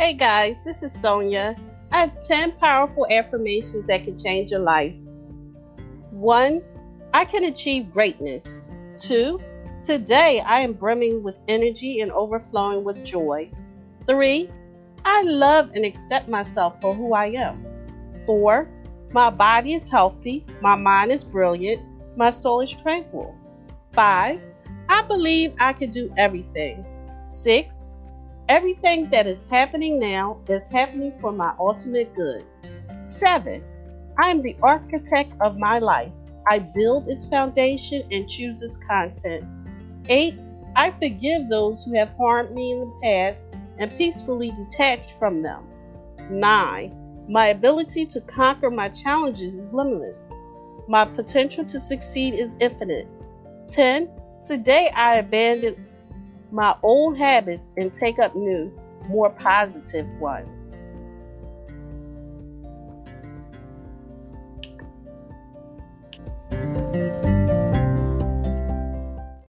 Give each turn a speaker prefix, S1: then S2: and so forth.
S1: Hey guys, this is Sonia. I have 10 powerful affirmations that can change your life. 1. I can achieve greatness. 2. Today I am brimming with energy and overflowing with joy. 3. I love and accept myself for who I am. 4. My body is healthy, my mind is brilliant, my soul is tranquil. 5. I believe I can do everything. 6. Everything that is happening now is happening for my ultimate good. 7. I am the architect of my life. I build its foundation and choose its content. 8. I forgive those who have harmed me in the past and peacefully detach from them. 9. My ability to conquer my challenges is limitless. My potential to succeed is infinite. 10. Today I abandon my old habits and take up new, more positive ones.